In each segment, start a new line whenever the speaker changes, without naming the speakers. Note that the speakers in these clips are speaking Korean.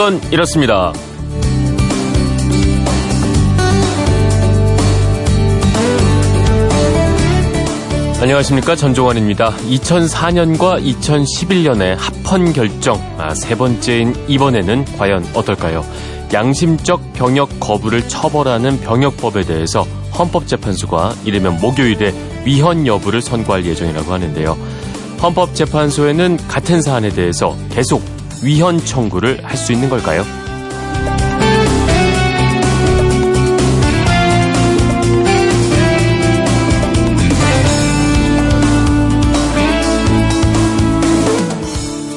그건 이렇습니다. 안녕하십니까 전종환입니다. 2004년과 2011년에 합헌 결정 아, 세 번째인 이번에는 과연 어떨까요? 양심적 병역 거부를 처벌하는 병역법에 대해서 헌법재판소가 이르면 목요일에 위헌 여부를 선고할 예정이라고 하는데요. 헌법재판소에는 같은 사안에 대해서 계속 위헌 청구를 할 수 있는 걸까요?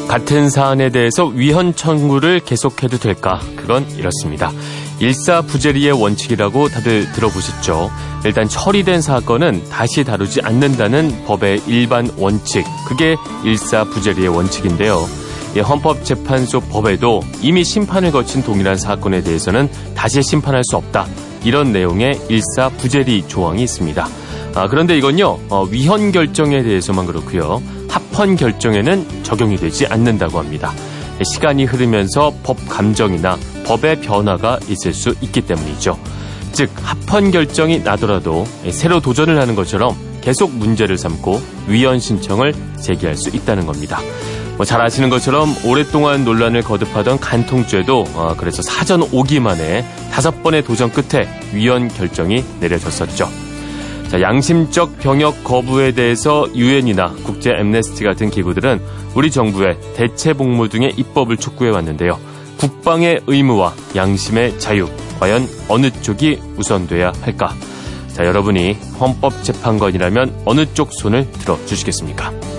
같은 사안에 대해서 위헌 청구를 계속해도 될까? 그건 이렇습니다. 일사부재리의 원칙이라고 다들 들어보셨죠? 일단 처리된 사건은 다시 다루지 않는다는 법의 일반 원칙. 그게 일사부재리의 원칙인데요. 헌법재판소 법에도 이미 심판을 거친 동일한 사건에 대해서는 다시 심판할 수 없다. 이런 내용의 일사부재리 조항이 있습니다. 아, 그런데 이건요, 어, 위헌 결정에 대해서만 그렇고요. 합헌 결정에는 적용이 되지 않는다고 합니다. 시간이 흐르면서 법 감정이나 법의 변화가 있을 수 있기 때문이죠. 즉 합헌 결정이 나더라도 새로 도전을 하는 것처럼 계속 문제를 삼고 위헌 신청을 제기할 수 있다는 겁니다. 뭐 잘 아시는 것처럼 오랫동안 논란을 거듭하던 간통죄도 어, 그래서 사전 오기만에 다섯 번의 도전 끝에 위헌 결정이 내려졌었죠. 자, 양심적 병역 거부에 대해서 유엔이나 국제 엠네스티 같은 기구들은 우리 정부의 대체 복무 등의 입법을 촉구해 왔는데요. 국방의 의무와 양심의 자유, 과연 어느 쪽이 우선돼야 할까? 자, 여러분이 헌법재판관이라면 어느 쪽 손을 들어 주시겠습니까?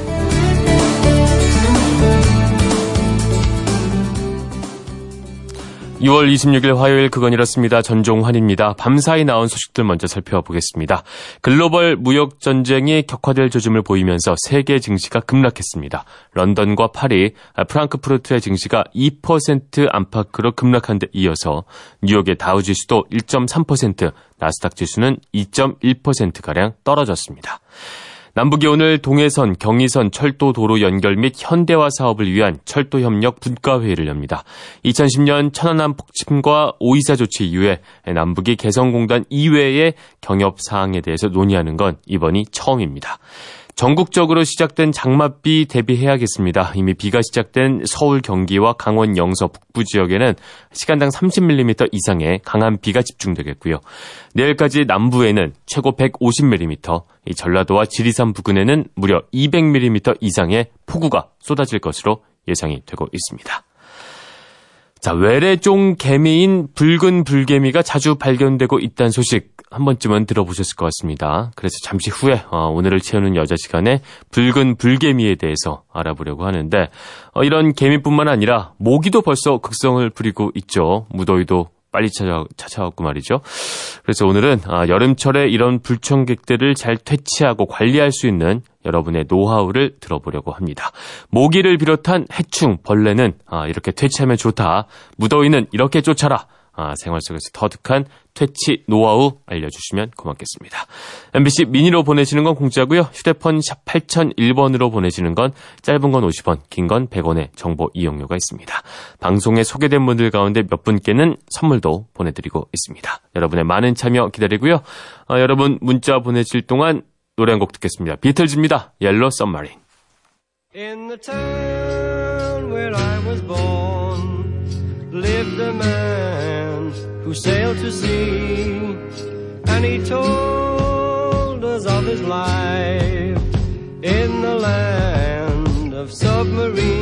6월 26일 화요일 그건 이렇습니다. 전종환입니다. 밤사이 나온 소식들 먼저 살펴보겠습니다. 글로벌 무역 전쟁이 격화될 조짐을 보이면서 세계 증시가 급락했습니다. 런던과 파리, 프랑크푸르트의 증시가 2% 안팎으로 급락한 데 이어서 뉴욕의 다우지수도 1.3%, 나스닥 지수는 2.1%가량 떨어졌습니다. 남북이 오늘 동해선, 경의선 철도 도로 연결 및 현대화 사업을 위한 철도 협력 분과회의를 엽니다. 2010년 천안함 폭침과 오이사 조치 이후에 남북이 개성공단 이외의 경협 사항에 대해서 논의하는 건 이번이 처음입니다. 전국적으로 시작된 장맛비 대비해야겠습니다. 이미 비가 시작된 서울, 경기와 강원, 영서, 북부 지역에는 시간당 30mm 이상의 강한 비가 집중되겠고요. 내일까지 남부에는 최고 150mm, 전라도와 지리산 부근에는 무려 200mm 이상의 폭우가 쏟아질 것으로 예상이 되고 있습니다. 자, 외래종 개미인 붉은 불개미가 자주 발견되고 있다는 소식 한 번쯤은 들어보셨을 것 같습니다. 그래서 잠시 후에 어, 오늘을 채우는 여자 시간에 붉은 불개미에 대해서 알아보려고 하는데 어, 이런 개미뿐만 아니라 모기도 벌써 극성을 부리고 있죠. 무더위도 빨리 찾아, 찾아왔고 말이죠. 그래서 오늘은 아, 여름철에 이런 불청객들을 잘 퇴치하고 관리할 수 있는 여러분의 노하우를 들어보려고 합니다. 모기를 비롯한 해충, 벌레는 아, 이렇게 퇴치하면 좋다. 무더위는 이렇게 쫓아라. 아, 생활 속에서 터득한 퇴치 노하우 알려주시면 고맙겠습니다. MBC 미니로 보내시는 건 공짜고요. 휴대폰 샵 8001번으로 보내시는 건 짧은 건 50원, 긴 건 100원의 정보 이용료가 있습니다. 방송에 소개된 분들 가운데 몇 분께는 선물도 보내드리고 있습니다. 여러분의 많은 참여 기다리고요. 아, 여러분 문자 보내실 동안 노래 한 곡 듣겠습니다. 비틀즈입니다. 옐로 썸마린. In the town where I was born lived a man who sailed to sea and he told us of his life in the land of submarines.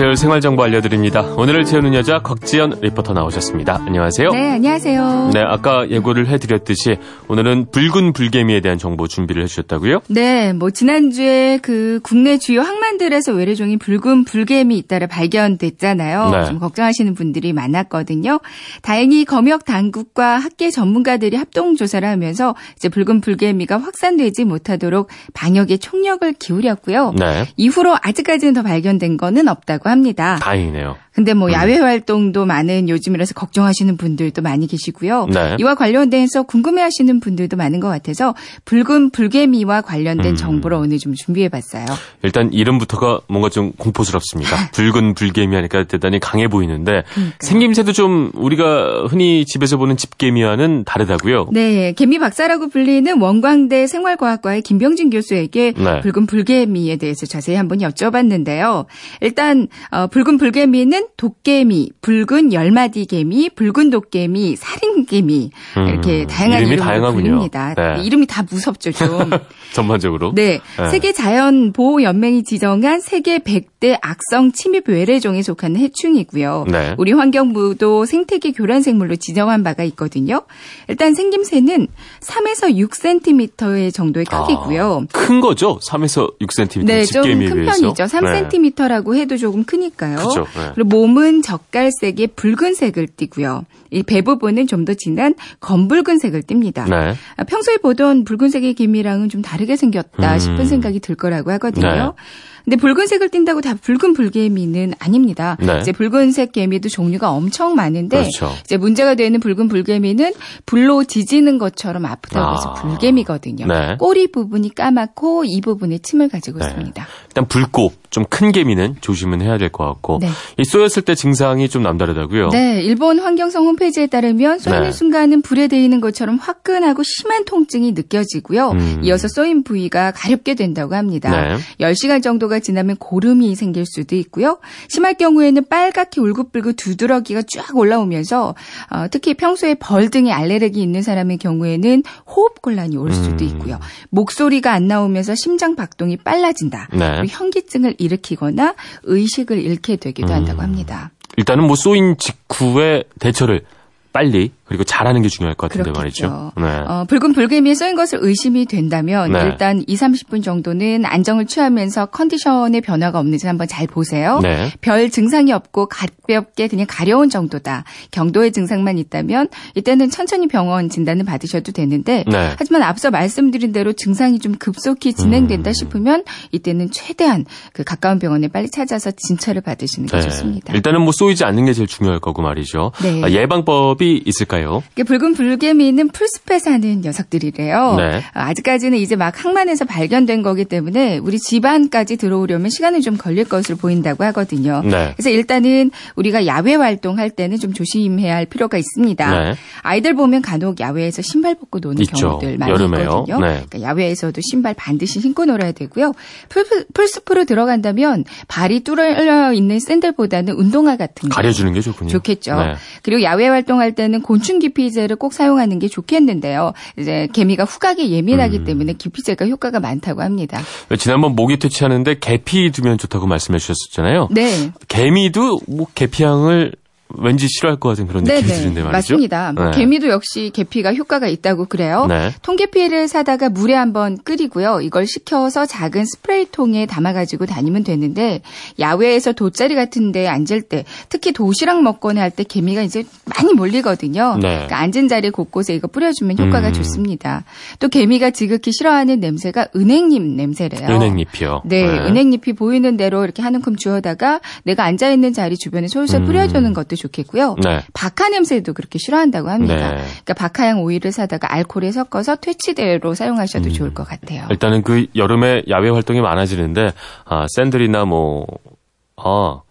채울 생활 정보 알려드립니다. 오늘을 채우는 여자 곽지연 리포터 나오셨습니다. 안녕하세요.
네, 안녕하세요.
네, 아까 예고를 해드렸듯이 오늘은 붉은 불개미에 대한 정보 준비를 해주셨다고요?
네, 뭐 지난주에 그 국내 주요 항만들에서 외래종인 붉은 불개미 잇따라 발견됐잖아요. 네. 좀 걱정하시는 분들이 많았거든요. 다행히 검역 당국과 학계 전문가들이 합동 조사를 하면서 이제 붉은 불개미가 확산되지 못하도록 방역에 총력을 기울였고요. 네. 이후로 아직까지는 더 발견된 거는 없다고 합니다.
다행이네요.
근데 뭐 음. 야외 활동도 많은 요즘이라서 걱정하시는 분들도 많이 계시고요. 네. 이와 관련돼서 궁금해하시는 분들도 많은 것 같아서 붉은 불개미와 관련된 음. 정보를 오늘 좀 준비해봤어요.
일단 이름부터가 뭔가 좀 공포스럽습니다. 붉은 불개미 하니까 대단히 강해 보이는데 그러니까요. 생김새도 좀 우리가 흔히 집에서 보는 집개미와는 다르다고요.
네, 개미 박사라고 불리는 원광대 생활과학과의 김병진 교수에게 네. 붉은 불개미에 대해서 자세히 한번 여쭤봤는데요. 일단 어, 붉은 불개미는 도깨미, 붉은 열마디 개미, 붉은 도깨미, 살인 개미 음, 이렇게 다양한 이름이 이름으로 불립니다. 네. 이름이 다 무섭죠 좀.
전반적으로.
네, 네. 세계 자연 보호 연맹이 지정한 세계 100대 악성 침입 외래종에 속하는 해충이고요. 네. 우리 환경부도 생태계 교란 생물로 지정한 바가 있거든요. 일단 생김새는 3에서 6cm의 정도의 크기고요.
아, 큰 거죠? 3에서 6cm.
네, 좀 큰 편이죠. 3cm라고 해도 조금 크니까요. 그렇죠. 그리고 몸은 젓갈색의 붉은색을 띠고요. 이 배 부분은 좀 더 진한 검붉은색을 띱니다. 네. 아, 평소에 보던 붉은색의 개미랑은 좀 다 르게 생겼다 음. 싶은 생각이 들 거라고 하거든요. 네. 근데 붉은색을 띈다고 다 붉은 불개미는 아닙니다. 네. 이제 붉은색 개미도 종류가 엄청 많은데 그렇죠. 이제 문제가 되는 붉은 불개미는 불로 지지는 것처럼 아프다고 해서 아. 불개미거든요. 네. 꼬리 부분이 까맣고 이 부분에 침을 가지고 네. 있습니다.
일단 붉고 좀 큰 개미는 조심은 해야 될 것 같고 네. 이 쏘였을 때 증상이 좀 남다르다고요.
네, 일본 환경성 홈페이지에 따르면 쏘이는 네. 순간은 불에 데이는 것처럼 화끈하고 심한 통증이 느껴지고요. 음. 이어서 쏘인 부위가 가렵게 된다고 합니다. 10시간 정도 가 지나면 고름이 생길 수도 있고요. 심할 경우에는 빨갛게 울긋불긋 두드러기가 쫙 올라오면서 어, 특히 평소에 벌 등의 알레르기 있는 사람의 경우에는 호흡 곤란이 올 수도 음. 있고요. 목소리가 안 나오면서 심장 박동이 빨라진다. 네. 현기증을 일으키거나 의식을 잃게 되기도 한다고 음. 합니다.
일단은 뭐 쏘인 직후에 대처를 빨리 그리고 잘하는 게 중요할 것 같은데 그렇겠죠. 말이죠. 네.
어, 붉은 불개미에 쏘인 것을 의심이 된다면 네. 일단 2, 30분 정도는 안정을 취하면서 컨디션의 변화가 없는지 한번 잘 보세요. 네. 별 증상이 없고 가볍게 그냥 가려운 정도다. 경도의 증상만 있다면 이때는 천천히 병원 진단을 받으셔도 되는데 네. 하지만 앞서 말씀드린 대로 증상이 좀 급속히 진행된다 음. 싶으면 이때는 최대한 그 가까운 병원에 빨리 찾아서 진찰을 받으시는 게 네. 좋습니다.
일단은 뭐 쏘이지 않는 게 제일 중요할 거고 말이죠. 네. 아, 예방법이 있을까요? 있을까요?
붉은 불개미는 풀숲에 사는 녀석들이래요. 네. 어, 아직까지는 이제 막 항만에서 발견된 거기 때문에 우리 집안까지 들어오려면 시간이 좀 걸릴 것으로 보인다고 하거든요. 네. 그래서 일단은 우리가 야외 활동할 때는 좀 조심해야 할 필요가 있습니다. 네. 아이들 보면 간혹 야외에서 신발 벗고 노는 있죠. 경우들 많이 여름에요. 있거든요. 네. 그러니까 야외에서도 신발 반드시 신고 놀아야 되고요. 풀, 풀숲으로 들어간다면 발이 뚫려 있는 샌들보다는 운동화 같은
거 가려주는 게 좋군요.
좋겠죠. 네. 그리고 야외 활동할 때는 곤충 곤충 기피제를 꼭 사용하는 게 좋겠는데요. 이제 개미가 후각에 예민하기 음. 때문에 기피제가 효과가 많다고 합니다.
지난번 모기 퇴치하는데 계피 두면 좋다고 말씀해 주셨었잖아요.
네.
개미도 뭐 계피향을 왠지 싫어할 것 같은 그런 느낌이 드는데 말이죠.
맞습니다. 뭐 네. 개미도 역시 계피가 효과가 있다고 그래요. 네. 통계피를 사다가 물에 한번 끓이고요. 이걸 식혀서 작은 스프레이통에 담아가지고 다니면 되는데 야외에서 돗자리 같은 데 앉을 때 특히 도시락 먹거나 할 때 개미가 이제 많이 몰리거든요. 네. 그러니까 앉은 자리 곳곳에 이거 뿌려주면 효과가 음. 좋습니다. 또 개미가 지극히 싫어하는 냄새가 은행잎 냄새래요.
은행잎이요?
네, 네. 은행잎이 보이는 대로 이렇게 한 움큼 주워다가 내가 앉아 있는 자리 주변에 솔솔 음. 뿌려주는 것도 좋겠고요. 네. 박하 냄새도 그렇게 싫어한다고 합니다. 네. 그러니까 박하향 오일을 사다가 알코올에 섞어서 퇴치대로 사용하셔도 음. 좋을 것 같아요.
일단은 그 여름에 야외 활동이 많아지는데 아, 샌들이나 뭐 아,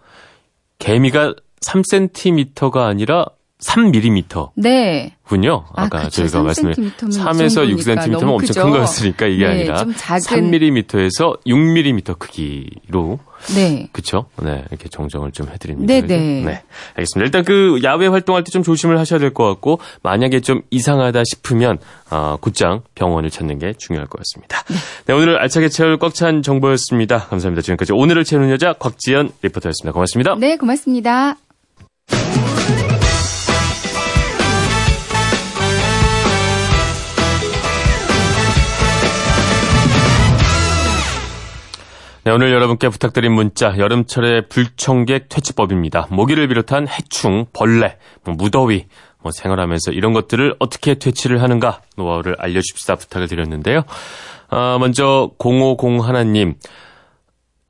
개미가 3cm가 아니라 3mm.
네.
군요. 아, 아까 아, 저희가 말씀을 3에서 6cm면 엄청 큰 거였으니까 이게 네, 아니라 작은... 3mm에서 6mm 크기로 네. 그쵸? 네. 이렇게 정정을 좀 해 드립니다.
네네. 네.
네. 알겠습니다. 일단 그 야외 활동할 때 좀 조심을 하셔야 될 것 같고, 만약에 좀 이상하다 싶으면, 어, 곧장 병원을 찾는 게 중요할 것 같습니다. 네. 네 오늘 알차게 채울 꽉 찬 정보였습니다. 감사합니다. 지금까지 오늘을 채우는 여자 곽지연 리포터였습니다. 고맙습니다.
네, 고맙습니다.
네, 오늘 여러분께 부탁드린 문자 여름철의 불청객 퇴치법입니다. 모기를 비롯한 해충, 벌레, 뭐 무더위, 뭐 생활하면서 이런 것들을 어떻게 퇴치를 하는가 노하우를 알려주십사 부탁을 드렸는데요. 아, 먼저 050 하나님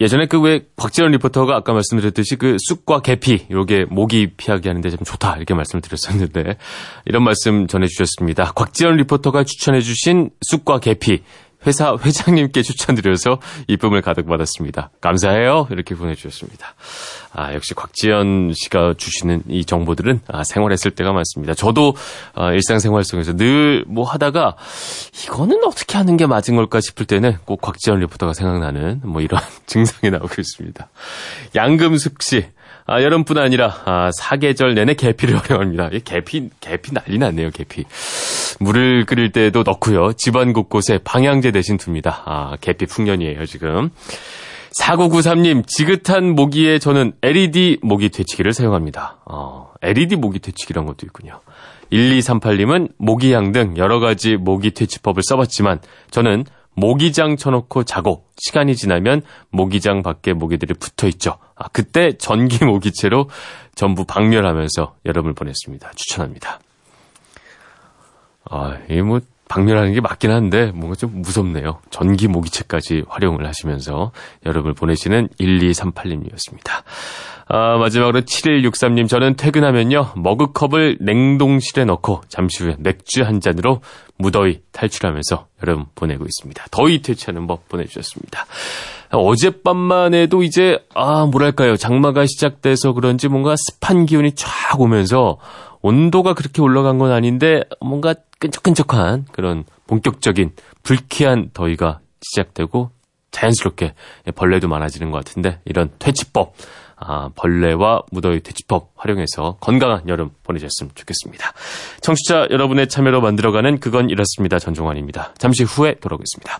예전에 그왜 곽지연 리포터가 아까 말씀드렸듯이 그 쑥과 계피 요게 모기 피하게 하는데 좀 좋다 이렇게 말씀을 드렸었는데 이런 말씀 전해주셨습니다. 곽지연 리포터가 추천해주신 쑥과 계피 회사 회장님께 추천드려서 이쁨을 가득 받았습니다. 감사해요. 이렇게 보내주셨습니다. 아, 역시 곽지연 씨가 주시는 이 정보들은 아, 생활했을 때가 많습니다. 저도 아, 일상생활 속에서 늘 뭐 하다가 이거는 어떻게 하는 게 맞은 걸까 싶을 때는 꼭 곽지연 리포터가 생각나는 뭐 이런 증상이 나오고 있습니다. 양금숙 씨. 아, 여름뿐 아니라 아, 사계절 내내 계피를 활용합니다. 이 계피 계피 난리 났네요. 계피. 물을 끓일 때도 넣고요. 집안 곳곳에 방향제 대신 둡니다. 아, 계피 풍년이에요, 지금. 4993님, 지긋한 모기에 저는 LED 모기 퇴치기를 사용합니다. 어, LED 모기 퇴치기란 것도 있군요. 1238님은 모기향 등 여러 가지 모기 퇴치법을 써봤지만 저는 모기장 쳐놓고 자고 시간이 지나면 모기장 밖에 모기들이 붙어 있죠. 아, 그때 전기 모기채로 전부 박멸하면서 여름을 보냈습니다. 추천합니다. 아, 이 뭐, 박멸하는 게 맞긴 한데, 뭔가 좀 무섭네요. 전기 모기채까지 활용을 하시면서 여름을 보내시는 1238님이었습니다. 아, 마지막으로 7163님, 저는 퇴근하면요, 머그컵을 냉동실에 넣고 잠시 후에 맥주 한 잔으로 무더위 탈출하면서 여름 보내고 있습니다. 더위 퇴치하는 법 보내주셨습니다. 어젯밤만 해도 이제, 아, 뭐랄까요. 장마가 시작돼서 그런지 뭔가 습한 기운이 쫙 오면서 온도가 그렇게 올라간 건 아닌데 뭔가 끈적끈적한 그런 본격적인 불쾌한 더위가 시작되고 자연스럽게 벌레도 많아지는 것 같은데 이런 퇴치법 아, 벌레와 무더위 퇴치법 활용해서 건강한 여름 보내셨으면 좋겠습니다. 청취자 여러분의 참여로 만들어가는 그건 이렇습니다. 전종환입니다. 잠시 후에 돌아오겠습니다.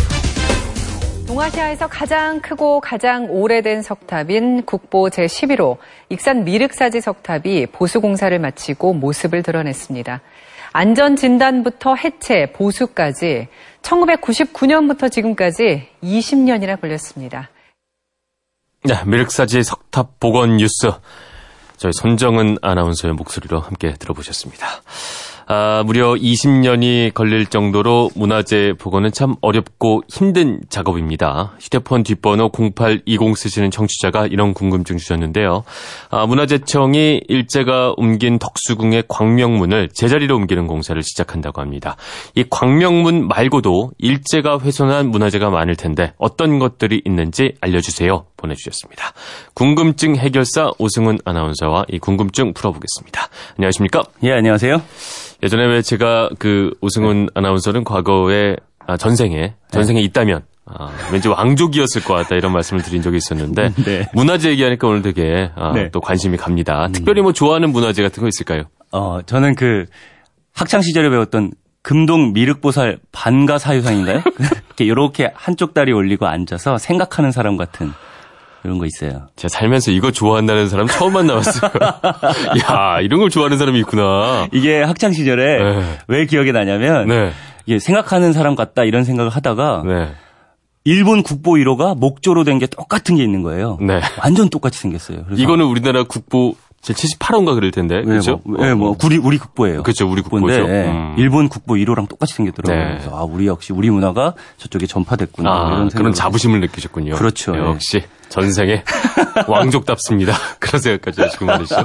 동아시아에서 가장 크고 가장 오래된 석탑인 국보 제11호 익산 미륵사지 석탑이 보수공사를 마치고 모습을 드러냈습니다. 안전진단부터 해체, 보수까지 1999년부터 지금까지 20년이나 걸렸습니다.
네, 미륵사지 석탑 복원 뉴스. 저희 손정은 아나운서의 목소리로 함께 들어보셨습니다. 아, 무려 20년이 걸릴 정도로 문화재 복원은 참 어렵고 힘든 작업입니다. 휴대폰 뒷번호 0820 쓰시는 청취자가 이런 궁금증 주셨는데요. 아, 문화재청이 일제가 옮긴 덕수궁의 광명문을 제자리로 옮기는 공사를 시작한다고 합니다. 이 광명문 말고도 일제가 훼손한 문화재가 많을 텐데 어떤 것들이 있는지 알려주세요. 보내주셨습니다. 궁금증 해결사 오승훈 아나운서와 이 궁금증 풀어보겠습니다. 안녕하십니까?
예, 안녕하세요.
예전에 왜 제가 그 오승훈 네. 아나운서는 과거에 아, 전생에 전생에 네. 있다면 아, 왠지 왕족이었을 것 같다 이런 말씀을 드린 적이 있었는데 네. 문화재 얘기하니까 오늘 되게 아, 네. 또 관심이 갑니다. 음. 특별히 뭐 좋아하는 문화재 같은 거 있을까요?
어 저는 그 학창 시절에 배웠던 금동 미륵보살 반가 사유상인가요? 이렇게 이렇게 한쪽 다리 올리고 앉아서 생각하는 사람 같은 이런 거 있어요.
제가 살면서 이거 좋아한다는 사람 처음 만나봤어요. 야, 이런 걸 좋아하는 사람이 있구나.
이게 학창 시절에 네. 왜 기억이 나냐면 네. 이게 생각하는 사람 같다 이런 생각을 하다가 네. 일본 국보 1호가 목조로 된 게 똑같은 게 있는 거예요. 네. 완전 똑같이 생겼어요.
이거는 우리나라 국보 제 78호인가 그럴 텐데. 그렇죠?
뭐, 네, 뭐, 우리, 우리 국보예요.
그렇죠. 우리 국보인데
네, 음. 일본 국보 1호랑 똑같이 생겼더라고요. 네. 그래서 아, 우리 역시 우리 문화가 저쪽에 전파됐구나. 아,
이런 그런 자부심을 느끼셨군요.
그렇죠.
역시 전생에 왕족답습니다. 그런 생각까지 하시고 말이죠.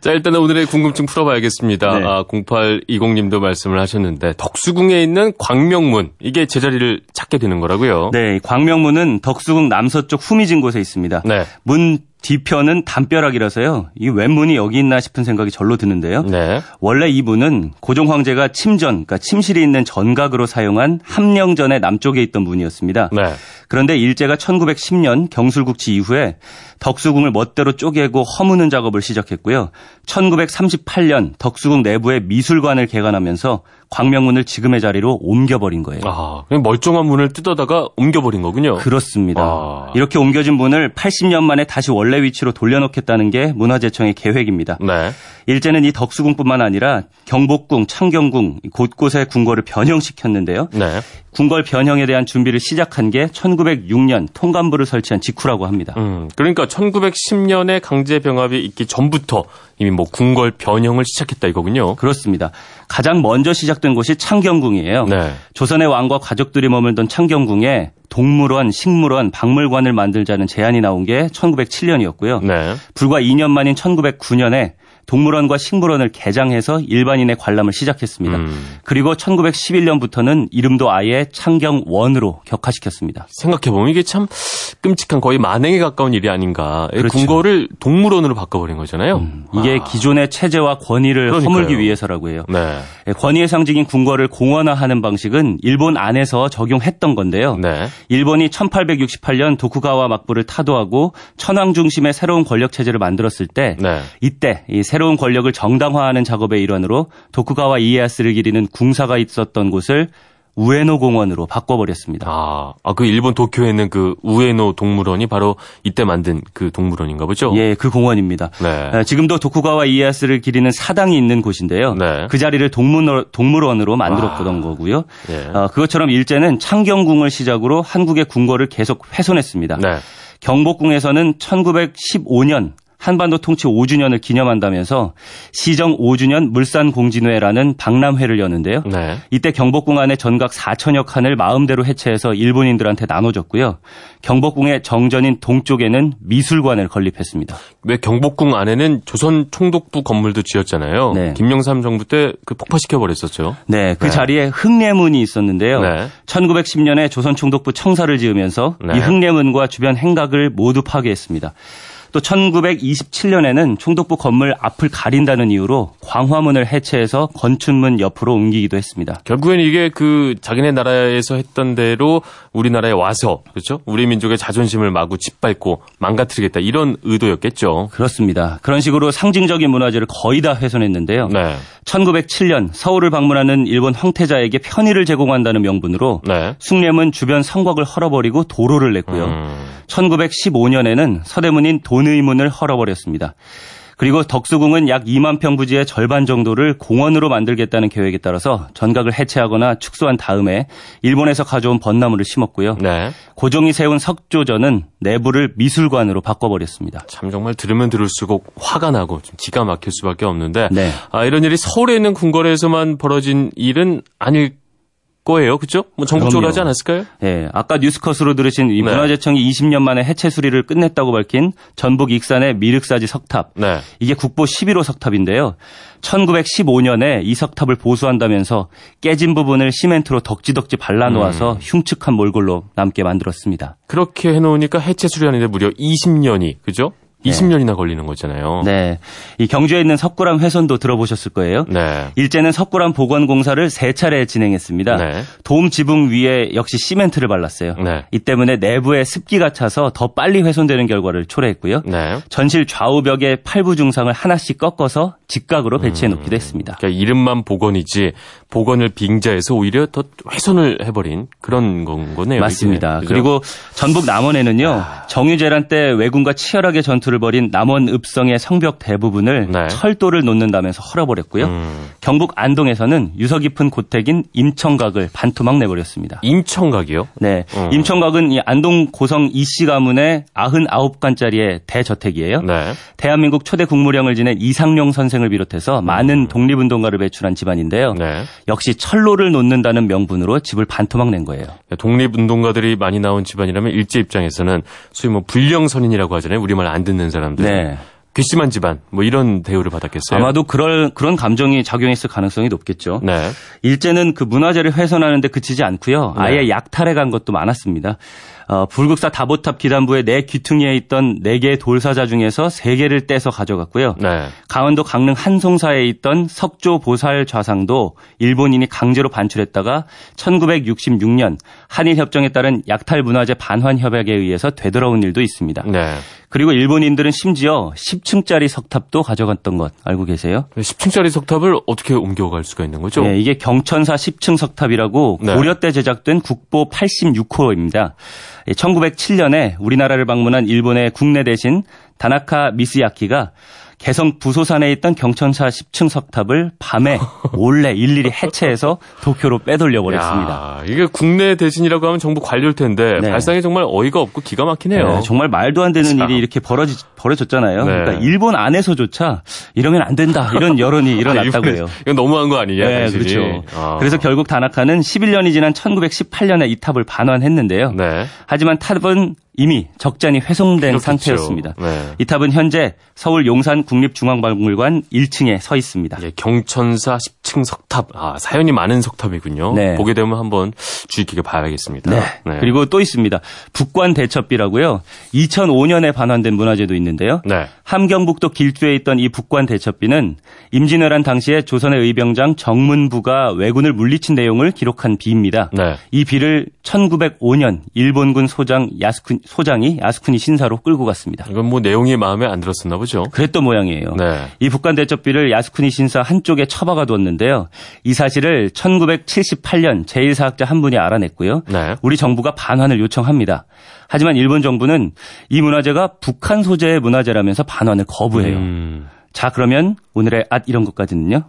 자, 일단은 오늘의 궁금증 풀어봐야겠습니다. 네. 아, 0820님도 말씀을 하셨는데 덕수궁에 있는 광명문 이게 제자리를 찾게 되는 거라고요.
네, 광명문은 덕수궁 남서쪽 후미진 곳에 있습니다. 네. 문 뒤편은 담벼락이라서요. 이 웬문이 여기 있나 싶은 생각이 절로 드는데요. 네. 원래 이 문은 고종 황제가 침전, 그러니까 침실이 있는 전각으로 사용한 함령전의 남쪽에 있던 문이었습니다. 네. 그런데 일제가 1910년 경술국치 이후에 덕수궁을 멋대로 쪼개고 허무는 작업을 시작했고요. 1938년 덕수궁 내부에 미술관을 개관하면서 광명문을 지금의 자리로 옮겨버린 거예요.
아, 그냥 멀쩡한 문을 뜯어다가 옮겨버린 거군요.
그렇습니다. 아. 이렇게 옮겨진 문을 80년 만에 다시 원래 위치로 돌려놓겠다는 게 문화재청의 계획입니다. 네. 일제는 이 덕수궁뿐만 아니라 경복궁, 창경궁 곳곳에 궁궐을 변형시켰는데요. 네. 궁궐 변형에 대한 준비를 시작한 게 1906년 통감부를 설치한 직후라고 합니다. 음,
그러니까 1910년에 강제 병합이 있기 전부터 이미 뭐 궁궐 변형을 시작했다 이거군요.
그렇습니다. 가장 먼저 시작된 곳이 창경궁이에요. 네. 조선의 왕과 가족들이 머물던 창경궁에 동물원, 식물원, 박물관을 만들자는 제안이 나온 게 1907년이었고요. 네. 불과 2년 만인 1909년에 동물원과 식물원을 개장해서 일반인의 관람을 시작했습니다. 음. 그리고 1911년부터는 이름도 아예 창경원으로 격화시켰습니다.
생각해보면 이게 참 끔찍한 거의 만행에 가까운 일이 아닌가. 그렇죠. 궁궐을 동물원으로 바꿔버린 거잖아요. 음.
이게 아. 기존의 체제와 권위를 그러니까요. 허물기 위해서라고 해요. 네. 예, 권위의 상징인 궁궐을 공원화하는 방식은 일본 안에서 적용했던 건데요. 네. 일본이 1868년 도쿠가와 막부를 타도하고 천황 중심의 새로운 권력 체제를 만들었을 때 네. 이때 이 새로운 권력을 정당화하는 작업의 일환으로 도쿠가와 이에야스를 기리는 궁사가 있었던 곳을 우에노 공원으로 바꿔버렸습니다.
아, 아, 그 일본 도쿄에 있는 그 우에노 동물원이 바로 이때 만든 그 동물원인가 보죠?
예, 그 공원입니다. 네. 아, 지금도 도쿠가와 이에야스를 기리는 사당이 있는 곳인데요. 네. 그 자리를 동물, 동물원으로 만들었던 아. 거고요. 예. 아, 그것처럼 일제는 창경궁을 시작으로 한국의 궁궐을 계속 훼손했습니다. 네. 경복궁에서는 1915년 한반도 통치 5주년을 기념한다면서 시정 5주년 물산 공진회라는 박람회를 여는데요. 네. 이때 경복궁 안에 전각 4천여 칸을 마음대로 해체해서 일본인들한테 나눠줬고요. 경복궁의 정전인 동쪽에는 미술관을 건립했습니다.
왜 경복궁 안에는 조선 총독부 건물도 지었잖아요. 네. 김영삼 정부 때 그 폭파시켜 버렸었죠.
네, 그 네. 자리에 흑례문이 있었는데요. 네. 1910년에 조선 총독부 청사를 지으면서 이 네. 흑례문과 주변 행각을 모두 파괴했습니다. 또 1927년에는 총독부 건물 앞을 가린다는 이유로 광화문을 해체해서 건춘문 옆으로 옮기기도 했습니다.
결국엔 이게 그 자기네 나라에서 했던 대로 우리나라에 와서 그렇죠? 우리 민족의 자존심을 마구 짓밟고 망가뜨리겠다 이런 의도였겠죠.
그렇습니다. 그런 식으로 상징적인 문화재를 거의 다 훼손했는데요. 네. 1907년 서울을 방문하는 일본 황태자에게 편의를 제공한다는 명분으로 네. 숭례문 주변 성곽을 헐어버리고 도로를 냈고요. 음. 1915년에는 서대문인 돈의문을 헐어버렸습니다. 그리고 덕수궁은 약 2만 평 부지의 절반 정도를 공원으로 만들겠다는 계획에 따라서 전각을 해체하거나 축소한 다음에 일본에서 가져온 벚나무를 심었고요. 네. 고종이 세운 석조전은 내부를 미술관으로 바꿔버렸습니다.
참 정말 들으면 들을수록 화가 나고 좀 기가 막힐 수밖에 없는데 네. 아, 이런 일이 서울에 있는 궁궐에서만 벌어진 일은 아닐 거예요. 그죠? 뭐 전국 적으로 하지 않았을까요?
예. 아까 뉴스컷으로 들으신 이 네. 문화재청이 20년 만에 해체 수리를 끝냈다고 밝힌 전북 익산의 미륵사지 석탑. 네. 이게 국보 11호 석탑인데요. 1915년에 이 석탑을 보수한다면서 깨진 부분을 시멘트로 덕지덕지 발라놓아서 음. 흉측한 몰골로 남게 만들었습니다.
그렇게 해놓으니까 해체 수리하는데 무려 20년이 그죠? 20년이나 걸리는 거잖아요.
네. 이 경주에 있는 석굴암 훼손도 들어보셨을 거예요. 네. 일제는 석굴암 복원 공사를 세 차례 진행했습니다. 네. 도움 지붕 위에 역시 시멘트를 발랐어요. 네. 이 때문에 내부에 습기가 차서 더 빨리 훼손되는 결과를 초래했고요. 네. 전실 좌우 벽에 팔부 중상을 하나씩 꺾어서 직각으로 배치해 놓기도 음. 했습니다.
그러니까 이름만 복원이지 복원을 빙자해서 오히려 더 훼손을 해버린 그런 건 거네요.
맞습니다. 그리고 전북 남원에는요 아... 정유재란 때 왜군과 치열하게 전투를 벌인 남원 읍성의 성벽 대부분을 네. 철도를 놓는다면서 헐어버렸고요. 음... 경북 안동에서는 유서 깊은 고택인 임청각을 반토막 내버렸습니다.
임청각이요?
네, 음... 임청각은 이 안동 고성 이씨 가문의 99간짜리의 대저택이에요. 네. 대한민국 초대 국무령을 지낸 이상용 선생 을 비롯해서 많은 음... 독립운동가를 배출한 집안인데요. 네. 역시 철로를 놓는다는 명분으로 집을 반토막 낸 거예요.
독립운동가들이 많이 나온 집안이라면 일제 입장에서는 소위 뭐 불령선인이라고 하잖아요. 우리말 안 듣는 사람들. 네. 괘씸한 집안 뭐 이런 대우를 받았겠어요.
아마도 그럴 그런 감정이 작용했을 가능성이 높겠죠. 네. 일제는 그 문화재를 훼손하는데 그치지 않고요. 아예 네. 약탈해 간 것도 많았습니다. 어, 불국사 다보탑 기단부의 네 귀퉁이에 있던 네 개의 돌사자 중에서 세 개를 떼서 가져갔고요. 네. 강원도 강릉 한송사에 있던 석조 보살 좌상도 일본인이 강제로 반출했다가 1966년 한일 협정에 따른 약탈 문화재 반환 협약에 의해서 되돌아온 일도 있습니다. 네. 그리고 일본인들은 심지어 10층짜리 석탑도 가져갔던 것 알고 계세요?
10층짜리 석탑을 어떻게 옮겨갈 수가 있는 거죠?
네, 이게 경천사 10층 석탑이라고 네. 고려 때 제작된 국보 86호입니다. 1907년에 우리나라를 방문한 일본의 국내 대신 다나카 미스야키가 개성 부소산에 있던 경천사 10층 석탑을 밤에 몰래 일일이 해체해서 도쿄로 빼돌려 버렸습니다.
이게 국내 대신이라고 하면 정부 관료일 텐데 네. 발상이 정말 어이가 없고 기가 막히네요. 네,
정말 말도 안 되는 자. 일이 이렇게 벌어지, 벌어졌잖아요. 네. 그러니까 일본 안에서조차 이러면 안 된다 이런 여론이 일어났다고 해요.
이건 너무한 거 아니냐?
네. 그렇죠. 아. 그래서 결국 다나카는 11년이 지난 1918년에 이 탑을 반환했는데요. 네. 하지만 탑은 이미 적잖이 훼손된 그렇겠죠. 상태였습니다. 네. 이 탑은 현재 서울 용산 국립중앙박물관 1층에 서 있습니다.
예, 경천사 10층 석탑. 아, 사연이 많은 석탑이군요. 네. 보게 되면 한번 주의 깊게 봐야겠습니다. 네.
네. 그리고 또 있습니다. 북관 대첩비라고요. 2005년에 반환된 문화재도 있는데요. 네. 함경북도 길주에 있던 이 북관 대첩비는 임진왜란 당시에 조선의 의병장 정문부가 왜군을 물리친 내용을 기록한 비입니다. 네. 이 비를 1905년 일본군 소장 야스쿠 소장이 야스쿠니 신사로 끌고 갔습니다.
이건 뭐 내용이 마음에 안 들었었나 보죠.
그랬던 모양이에요. 네. 이 북한 대첩비를 야스쿠니 신사 한쪽에 처박아 두었는데요. 이 사실을 1978년 제1사학자 한 분이 알아냈고요. 네. 우리 정부가 반환을 요청합니다. 하지만 일본 정부는 이 문화재가 북한 소재의 문화재라면서 반환을 거부해요. 음. 자, 그러면 오늘의 앗 이런 것까지는요.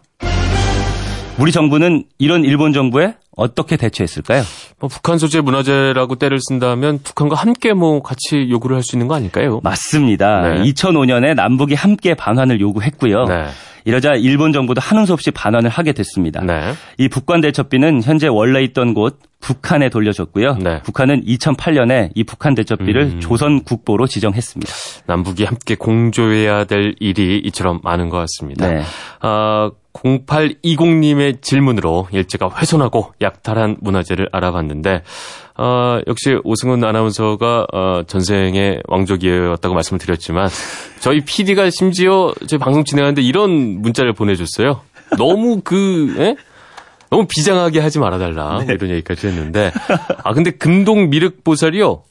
우리 정부는 이런 일본 정부에 어떻게 대처했을까요?
뭐 북한 소재 문화재라고 때를 쓴다면 북한과 함께 뭐 같이 요구를 할 수 있는 거 아닐까요?
맞습니다. 네. 2005년에 남북이 함께 반환을 요구했고요. 네. 이러자 일본 정부도 하는 수 없이 반환을 하게 됐습니다. 네. 이 북관 대첩비는 현재 원래 있던 곳 북한에 돌려줬고요. 네. 북한은 2008년에 이 북한 대첩비를 음. 조선 국보로 지정했습니다.
남북이 함께 공조해야 될 일이 이처럼 많은 것 같습니다. 네. 아, 0820님의 질문으로 일제가 훼손하고 약탈한 문화재를 알아봤는데 어, 역시 오승훈 아나운서가 어, 전생의 왕족이었다고 말씀을 드렸지만 저희 PD가 심지어 저희 방송 진행하는데 이런 문자를 보내줬어요. 너무 그 에? 너무 비장하게 하지 말아달라 네. 이런 얘기까지 했는데 아 근데 금동 미륵 보살이요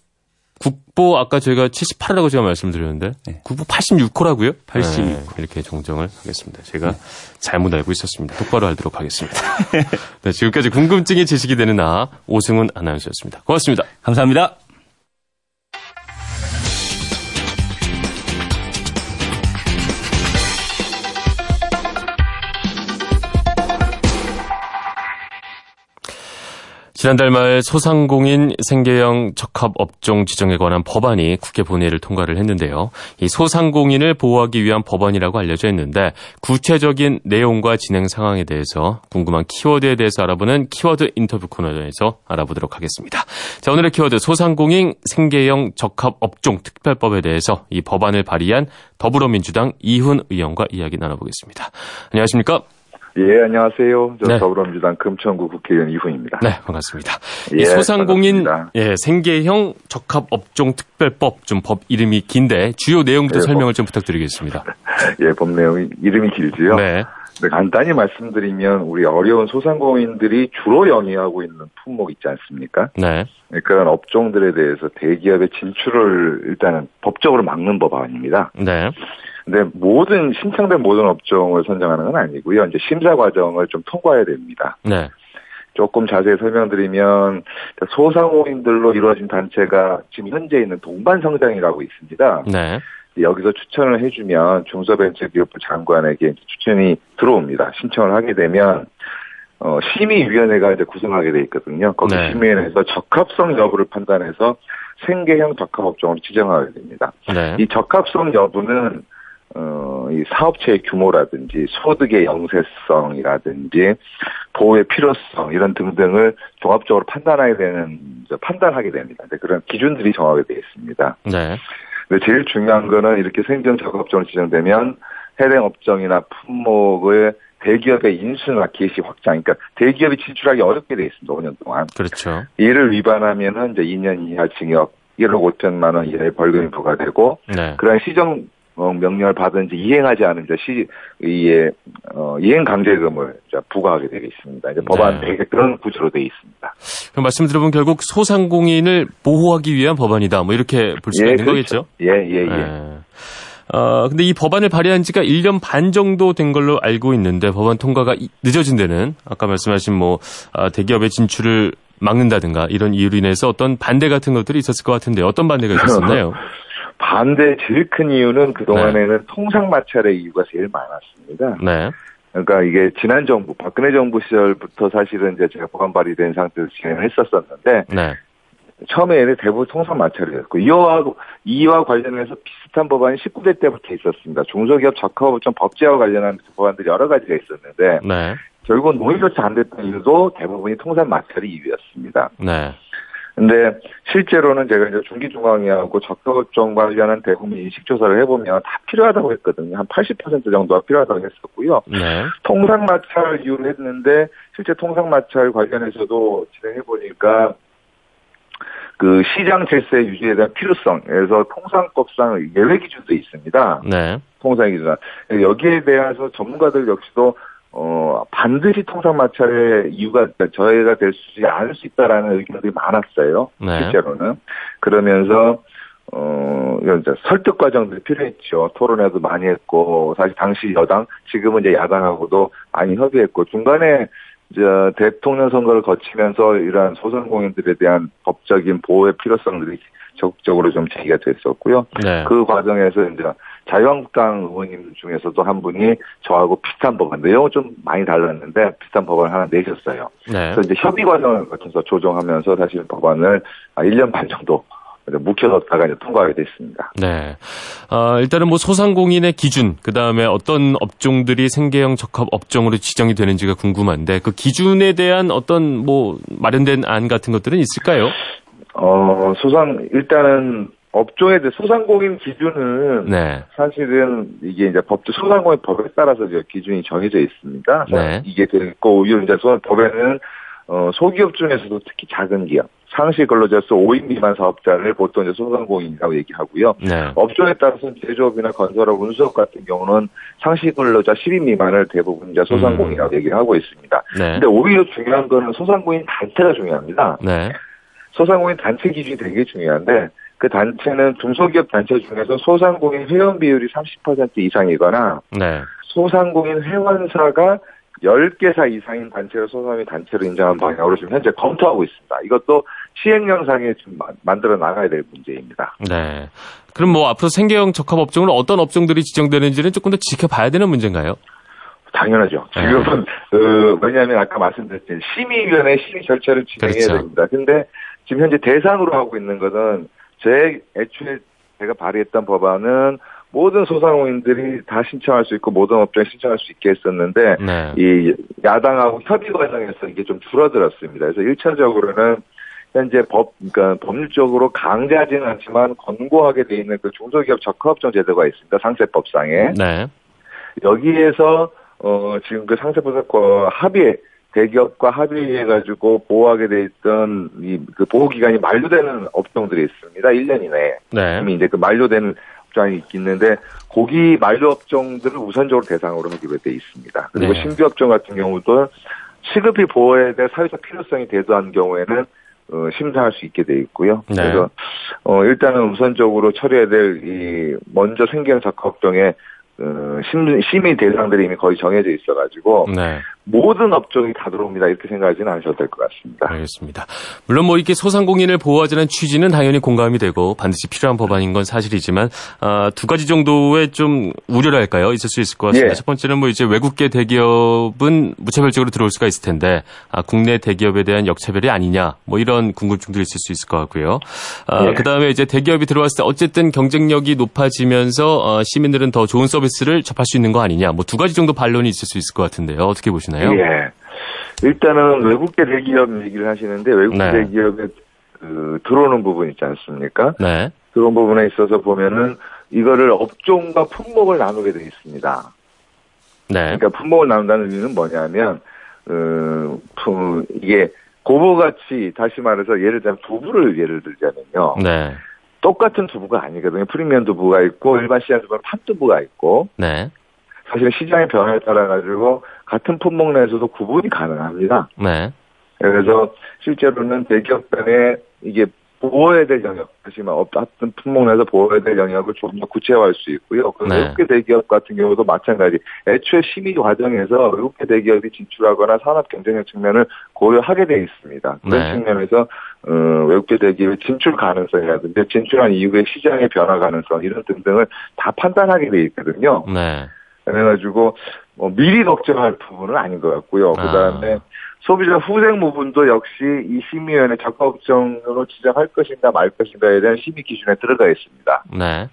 국보 아까 저희가 78이라고 제가 말씀드렸는데 네. 국보 86호라고요? 86호. 네, 이렇게 정정을 하겠습니다. 제가 네. 잘못 알고 있었습니다. 똑바로 알도록 하겠습니다. 네, 지금까지 궁금증이 제식이 되는 나 오승훈 아나운서였습니다. 고맙습니다.
감사합니다.
지난달 말 소상공인 생계형 적합 업종 지정에 관한 법안이 국회 본회의를 통과를 했는데요. 이 소상공인을 보호하기 위한 법안이라고 알려져 있는데 구체적인 내용과 진행 상황에 대해서 궁금한 키워드에 대해서 알아보는 키워드 인터뷰 코너에서 알아보도록 하겠습니다. 자, 오늘의 키워드 소상공인 생계형 적합 업종 특별법에 대해서 이 법안을 발의한 더불어민주당 이훈 의원과 이야기 나눠보겠습니다. 안녕하십니까?
예, 안녕하세요. 저 네. 더불어민주당 금천구 국회의원 이훈입니다.
네, 반갑습니다. 예, 소상공인 예, 생계형 적합업종 특별법 좀 법 이름이 긴데 주요 내용부터 네, 설명을 법. 좀 부탁드리겠습니다.
예, 법 내용이 이름이 길지요. 네. 네, 간단히 말씀드리면 우리 어려운 소상공인들이 주로 영위하고 있는 품목 있지 않습니까? 네. 네 그런 업종들에 대해서 대기업의 진출을 일단은 법적으로 막는 법안입니다. 네. 근데 모든 신청된 모든 업종을 선정하는 건 아니고요. 이제 심사 과정을 좀 통과해야 됩니다. 네. 조금 자세히 설명드리면 소상공인들로 이루어진 단체가 지금 현재 있는 동반성장이라고 있습니다. 네. 여기서 추천을 해주면 중소벤처기업부 장관에게 추천이 들어옵니다. 신청을 하게 되면 어, 심의위원회가 이제 구성하게 돼 있거든요. 거기 네. 심의위원회에서 적합성 여부를 판단해서 생계형 적합업종으로 지정하게 됩니다. 네. 이 적합성 여부는 어, 이 사업체의 규모라든지 소득의 영세성이라든지 보호의 필요성 이런 등등을 종합적으로 판단하게 되는 판단하게 됩니다. 그런 기준들이 정하게 되어 있습니다. 네. 근데 제일 중요한 거는 이렇게 생존 작업종으로 지정되면 해당 업종이나 품목을 대기업의 인수나 개시 확장, 그러니까 대기업이 진출하기 어렵게 돼 있습니다. 5년 동안.
그렇죠.
이를 위반하면은 이제 2년 이하 징역, 1억 5천만 원 이하의 벌금이 부과되고 네. 그런 시정 어, 명령을 받은 지 이행하지 않은 자 시, 이에, 어, 이행 강제금을 부과하게 되어 있습니다. 이제 법안 네. 그런 구조로 되어 있습니다.
그럼 말씀 들어보면 결국 소상공인을 보호하기 위한 법안이다. 뭐 이렇게 볼 수가 예, 있는 그렇죠. 거겠죠?
예, 예, 예. 예.
어, 근데 이 법안을 발의한 지가 1년 반 정도 된 걸로 알고 있는데 법안 통과가 늦어진 데는 아까 말씀하신 뭐 아, 대기업의 진출을 막는다든가 이런 이유로 인해서 어떤 반대 같은 것들이 있었을 것 같은데 어떤 반대가 있었나요?
반대 제일 큰 이유는 그동안에는 네. 통상 마찰의 이유가 제일 많았습니다. 네. 그러니까 이게 지난 정부, 박근혜 정부 시절부터 사실은 이제 제가 법안 발의된 상태에서 진행을 했었었는데, 네. 처음에는 대부분 통상 마찰이었고, 이와, 이와 관련해서 비슷한 법안이 19대 때부터 있었습니다. 중소기업 적합업종 법제와 관련한 법안들이 여러 가지가 있었는데, 네. 결국은 논의조차 안 됐던 이유도 대부분이 통상 마찰이 이유였습니다. 네. 근데 실제로는 제가 이제 중기중앙위하고 적격업종 관련한 대국민 인식조사를 해보면 다 필요하다고 했거든요. 한 80% 정도가 필요하다고 했었고요. 네. 통상마찰 이유로 했는데 실제 통상마찰 관련해서도 진행해보니까 그 시장 질서 유지에 대한 필요성에서 통상법상 예외 기준도 있습니다. 네. 통상 기준. 여기에 대해서 전문가들 역시도 어, 반드시 통상 마찰의 이유가 저희가 될수 있지 않을 수 있다라는 의견들이 많았어요. 네. 실제로는. 그러면서, 어, 이제 설득 과정들이 필요했죠. 토론회도 많이 했고, 사실 당시 여당, 지금은 이제 야당하고도 많이 협의했고, 중간에 이제 대통령 선거를 거치면서 이러한 소상공인들에 대한 법적인 보호의 필요성들이 적극적으로 좀 제기가 됐었고요. 네. 그 과정에서 이제 자유한국당 의원님 중에서도 한 분이 저하고 비슷한 법안, 내용은 좀 많이 달랐는데 비슷한 법안을 하나 내셨어요. 네. 그래서 이제 협의 과정을 거쳐서 조정하면서 사실 법안을 1년 반 정도 묵혀뒀다가 이제 통과하게 됐습니다.
네. 어, 일단은 뭐 소상공인의 기준, 그 다음에 어떤 업종들이 생계형 적합 업종으로 지정이 되는지가 궁금한데 그 기준에 대한 어떤 뭐 마련된 안 같은 것들은 있을까요?
어, 소상, 일단은 업종에 대해 소상공인 기준은 네. 사실은 이게 이제 법조 소상공인 법에 따라서 이제 기준이 정해져 있습니다. 네. 이게 됐고 오히려 이제 법에는 어, 소기업 중에서도 특히 작은 기업, 상시 근로자수 5인 미만 사업자를 보통 이제 소상공인이라고 얘기하고요. 네. 업종에 따라서는 제조업이나 건설업, 운수업 같은 경우는 상시 근로자 10인 미만을 대부분 이제 소상공인이라고 음. 얘기를 하고 있습니다. 네. 근데 오히려 중요한 거는 소상공인 단체가 중요합니다. 네. 소상공인 단체 기준이 되게 중요한데 그 단체는 중소기업 단체 중에서 소상공인 회원 비율이 30% 이상이거나 네. 소상공인 회원사가 10개사 이상인 단체를 소상공인 단체로 인정한 방향으로 지금 현재 검토하고 있습니다. 이것도 시행령상에 좀 만들어 나가야 될 문제입니다.
네. 그럼 뭐 앞으로 생계형 적합업종으로 어떤 업종들이 지정되는지는 조금 더 지켜봐야 되는 문제인가요?
당연하죠. 네. 지금은, 네. 그, 왜냐하면 아까 말씀드렸듯이 심의위원회 심의 절차를 진행해야 그렇죠. 됩니다. 근데 지금 현재 대상으로 하고 있는 것은 제 애초에 제가 발의했던 법안은 모든 소상공인들이 다 신청할 수 있고 모든 업종에 신청할 수 있게 했었는데 네. 이 야당하고 협의 과정에서 이게 좀 줄어들었습니다. 그래서 1차적으로는 현재 법, 그러니까 법률적으로 강제하지는 않지만 권고하게 돼 있는 그 중소기업 적합업종 제도가 있습니다. 상세법상에. 네. 여기에서 어 지금 그 상세법상 합의 대기업과 합의해 가지고 보호하게 돼 있던 이 그 보호 기간이 만료되는 업종들이 있습니다. 1년 이내에. 네. 이미 이제 그 만료되는 업종이 있는데 고기 만료 업종들을 우선적으로 대상으로 하기로 돼 있습니다. 그리고 네. 신규 업종 같은 경우도 시급히 보호에 대해 사회적 필요성이 대두한 경우에는 어, 심사할 수 있게 돼 있고요. 네. 그래서 어, 일단은 우선적으로 처리해야 될 이 먼저 생계형 적합종에 어, 심의 대상들이 이미 거의 정해져 있어가지고 네. 모든 업종이 다 들어옵니다. 이렇게 생각하지는 않으셔도 될 것 같습니다.
알겠습니다. 물론 뭐 이렇게 소상공인을 보호하자는 취지는 당연히 공감이 되고 반드시 필요한 법안인 건 사실이지만 아, 두 가지 정도의 좀 우려랄까요? 있을 수 있을 것 같습니다. 예. 첫 번째는 뭐 이제 외국계 대기업은 무차별적으로 들어올 수가 있을 텐데 아, 국내 대기업에 대한 역차별이 아니냐 뭐 이런 궁금증들이 있을 수 있을 것 같고요. 아, 예. 그 다음에 이제 대기업이 들어왔을 때 어쨌든 경쟁력이 높아지면서 어, 시민들은 더 좋은 서비스 를 접할 수 있는 거 아니냐 뭐 두 가지 정도 반론이 있을 수 있을 것 같은데요. 어떻게 보시나요? 예.
일단은 외국계 대기업 얘기를 하시는데 외국 네. 대기업에 그 들어오는 부분 있지 않습니까? 네. 그런 부분에 있어서 보면은 이거를 업종과 품목을 나누게 되어 있습니다. 네. 그러니까 품목을 나눈다는 의미는 뭐냐면 어, 품, 이게 고부가치 다시 말해서 예를 들면 두부를 예를 들자면요. 네. 똑같은 두부가 아니거든요. 프리미엄 두부가 있고 일반 시장 두부는 팥두부가 있고. 네. 사실 시장의 변화에 따라 가지고 같은 품목 내에서도 구분이 가능합니다. 네. 그래서 실제로는 대기업 간에 이게 보호해야 될 영역, 다시 말 어떤 품목 내에서 보호해야 될 영역을 좀더 구체화할 수 있고요. 그 네. 외국계 대기업 같은 경우도 마찬가지. 애초에 심의 과정에서 외국계 대기업이 진출하거나 산업 경쟁력 측면을 고려하게 돼 있습니다. 그런 네. 측면에서 어, 외국계 대기업의 진출 가능성이라든지 진출한 이후의 시장의 변화 가능성 이런 등등을 다 판단하게 돼 있거든요. 네. 그래가지고 뭐 미리 걱정할 부분은 아닌 것 같고요. 그 다음에 아. 소비자 후생 부분도 역시 이 심의위원회 적합성으로 지정할 것인가 말 것인가에 대한 심의 기준에 들어가 있습니다. 네.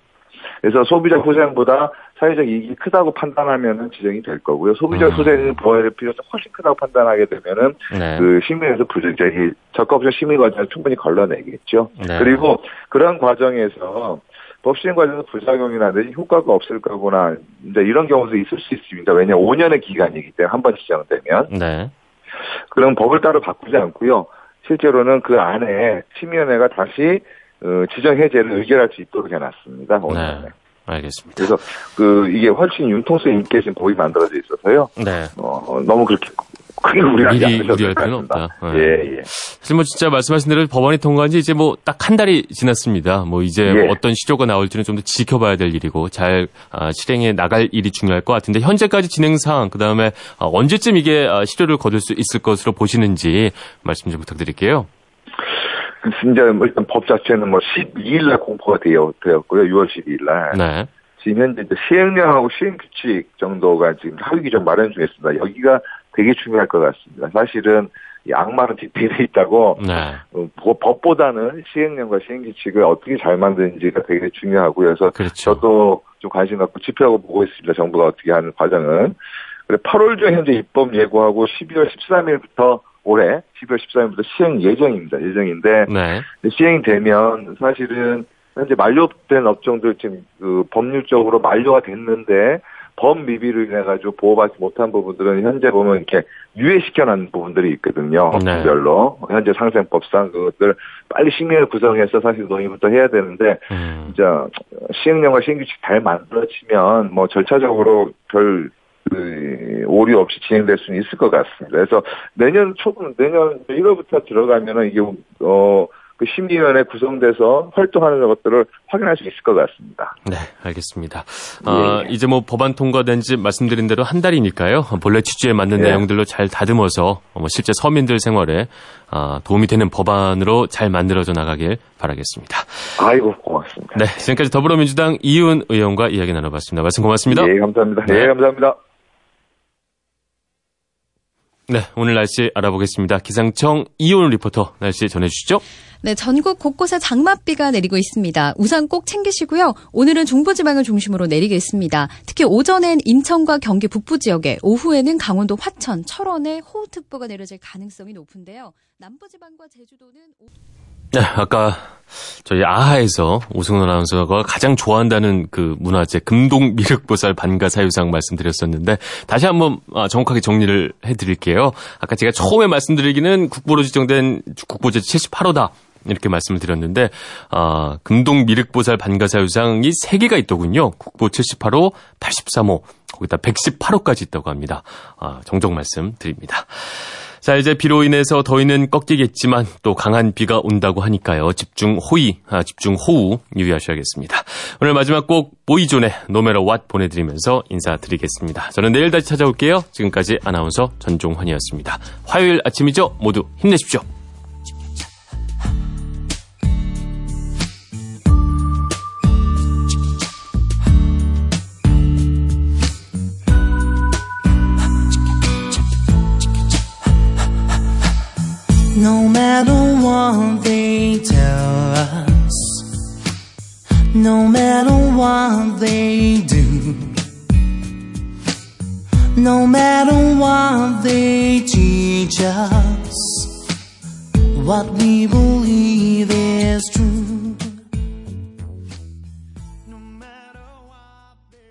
그래서 소비자 후생보다 사회적 이익이 크다고 판단하면은 지정이 될 거고요. 소비자 음. 후생을 될 필요가 훨씬 크다고 판단하게 되면은 네. 그 심의에서 부적절히 적합성 심의 과정을 충분히 걸러내겠죠. 네. 그리고 그런 과정에서 법 시행 과정에서 부작용이나 효과가 없을 거거나 이제 이런 경우도 있을 수 있습니다. 왜냐 면 5년의 기간이기 때문에 한 번 지정되면. 네. 그럼 법을 따로 바꾸지 않고요. 실제로는 그 안에 심의위원회가 다시 어, 지정 해제를 의결할 수 있도록 해놨습니다.
네. 알겠습니다.
그래서 그 이게 훨씬 융통성 있게 지금 법이 만들어져 있어서요. 네. 어, 너무 그렇게 크게 우려하지 않으셔도 우려할 필요는 없다. 네. 예, 예.
사실 뭐 진짜 말씀하신 대로 법안이 통과한 지 이제 뭐 딱 한 달이 지났습니다. 뭐 이제 예. 뭐 어떤 시조가 나올지는 좀 더 지켜봐야 될 일이고 잘 아, 실행해 나갈 일이 중요할 것 같은데 현재까지 진행 상황 그다음에 아, 언제쯤 이게 아, 시료를 거둘 수 있을 것으로 보시는지 말씀 좀 부탁드릴게요.
이제 뭐 일단 법 자체는 뭐 12일 날 공포가 되어, 되었고요. 6월 12일 날. 네. 지금 현재 이제 시행령하고 시행규칙 정도가 지금 합의 규정 마련 중에 있습니다. 여기가 되게 중요할 것 같습니다. 사실은 이 악마는 디테일에 있다고 네. 어, 법보다는 시행령과 시행규칙을 어떻게 잘 만드는지가 되게 중요하고요. 그래서 그렇죠. 저도 좀 관심 갖고 지표하고 보고 있습니다. 정부가 어떻게 하는 과정은. 그래 8월 중에 현재 입법 예고하고 12월 13일부터 올해 12월 13일부터 시행 예정입니다. 예정인데 네. 시행이 되면 사실은 현재 만료된 업종들 지금 그 법률적으로 만료가 됐는데 범미비로 인해 가지고 보호받지 못한 부분들은 현재 보면 이렇게 유예시켜놓은 부분들이 있거든요. 네. 별로 현재 상생법상 그것들 빨리 심의를 구성해서 사실 논의부터 해야 되는데 음. 진짜 시행령과 시행규칙 잘 만들어지면 뭐 절차적으로 별 그, 오류 없이 진행될 수는 있을 것 같습니다. 그래서 내년 초분, 내년 1월부터 들어가면은 이게, 어, 그 심의위원회 구성돼서 활동하는 것들을 확인할 수 있을 것 같습니다.
네, 알겠습니다. 어, 예. 이제 뭐 법안 통과된 지 말씀드린 대로 한 달이니까요. 본래 취지에 맞는 예. 내용들로 잘 다듬어서 뭐 실제 서민들 생활에 어, 도움이 되는 법안으로 잘 만들어져 나가길 바라겠습니다.
아이고 고맙습니다.
네, 지금까지 더불어민주당 이윤 의원과 이야기 나눠봤습니다. 말씀 고맙습니다.
네, 감사합니다. 네, 네 감사합니다.
네, 오늘 날씨 알아보겠습니다. 기상청 이온 리포터 날씨 전해주시죠.
네, 전국 곳곳에 장맛비가 내리고 있습니다. 우산 꼭 챙기시고요. 오늘은 중부지방을 중심으로 내리겠습니다. 특히 오전엔 인천과 경기 북부 지역에, 오후에는 강원도 화천, 철원에 호우특보가 내려질 가능성이 높은데요. 남부지방과 제주도는
네, 아까 저희 아하에서 오승훈 아나운서가 가장 좋아한다는 그 문화재 금동 미륵보살 반가 사유상 말씀드렸었는데 다시 한번 아, 정확하게 정리를 해드릴게요. 아까 제가 처음에 말씀드리기는 국보로 지정된 국보제 78호다. 이렇게 말씀을 드렸는데 아, 금동 미륵보살 반가사유상이 3개가 있더군요. 국보 78호, 83호, 거기다 118호까지 있다고 합니다. 아, 정정 말씀 드립니다. 자, 이제 비로 인해서 더위는 꺾이겠지만 또 강한 비가 온다고 하니까요. 집중 호의, 아, 집중 호우 유의하셔야겠습니다. 오늘 마지막 곡 보이존의 No Matter What 보내드리면서 인사드리겠습니다. 저는 내일 다시 찾아올게요. 지금까지 아나운서 전종환이었습니다. 화요일 아침이죠? 모두 힘내십시오. No matter what they tell us, no matter what they do, no matter what they teach us, what we believe.